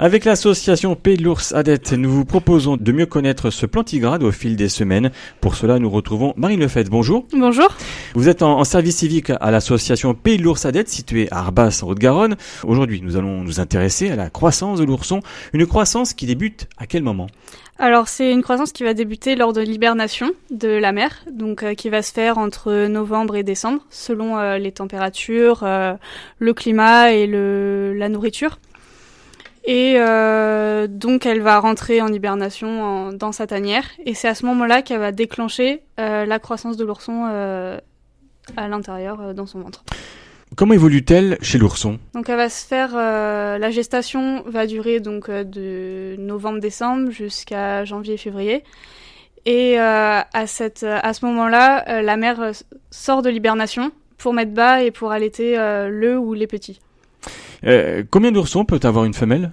Avec l'association Pays de l'Ours Adette, nous vous proposons de mieux connaître ce plantigrade au fil des semaines. Pour cela, nous retrouvons Marine Lefebvre. Bonjour. Bonjour. Vous êtes en, service civique à l'association Pays de l'Ours Adette, située à Arbas, en Haute-Garonne. Aujourd'hui, nous allons nous intéresser à la croissance de l'ourson. Une croissance qui débute à quel moment? Alors c'est une croissance qui va débuter lors de l'hibernation de la mère, donc euh, qui va se faire entre novembre et décembre, selon euh, les températures, euh, le climat et le, la nourriture. Et euh, donc elle va rentrer en hibernation dans sa tanière. Et c'est à ce moment-là qu'elle va déclencher euh, la croissance de l'ourson euh, à l'intérieur dans son ventre. Comment évolue-t-elle chez l'ourson? Donc elle va se faire la gestation va durer donc de novembre-décembre jusqu'à janvier-février. Et à cette à ce moment-là, la mère sort de l'hibernation pour mettre bas et pour allaiter le ou les petits. Euh, combien d'oursons peut avoir une femelle?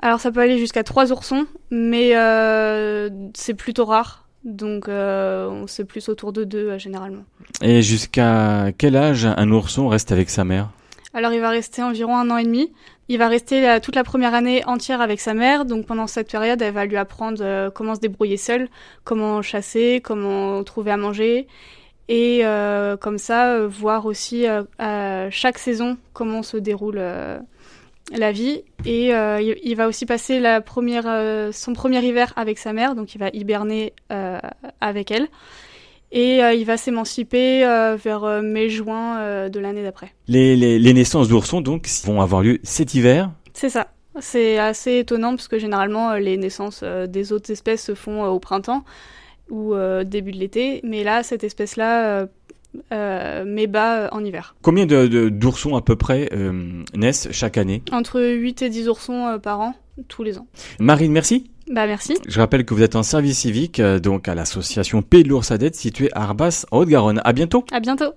Alors ça peut aller jusqu'à 3 oursons, mais euh, c'est plutôt rare. Donc euh, c'est plus autour de 2 euh, généralement. Et jusqu'à quel âge un ourson reste avec sa mère? Alors il va rester environ un an et demi. Il va rester toute la première année entière avec sa mère, donc pendant cette période, elle va lui apprendre comment se débrouiller seul, comment chasser, comment trouver à manger, et euh, comme ça euh, voir aussi chaque saison comment se déroule la vie et il va aussi passer la première son premier hiver avec sa mère donc il va hiberner avec elle et il va s'émanciper vers mai-juin de l'année d'après. Les, les, les, naissances d'oursons donc vont avoir lieu cet hiver C'est ça. C'est assez étonnant parce que généralement les naissances des autres espèces se font au printemps ou euh, début de l'été, mais là, cette espèce-là euh, euh, met bas en hiver. Combien de, d'oursons à peu près naissent chaque année Entre 8 et 10 oursons par an, tous les ans. Marine, merci. Bah merci. Je rappelle que vous êtes en service civique, donc à l'association Pays de l'Oursadette située à Arbas, en Haute-Garonne. À bientôt. À bientôt.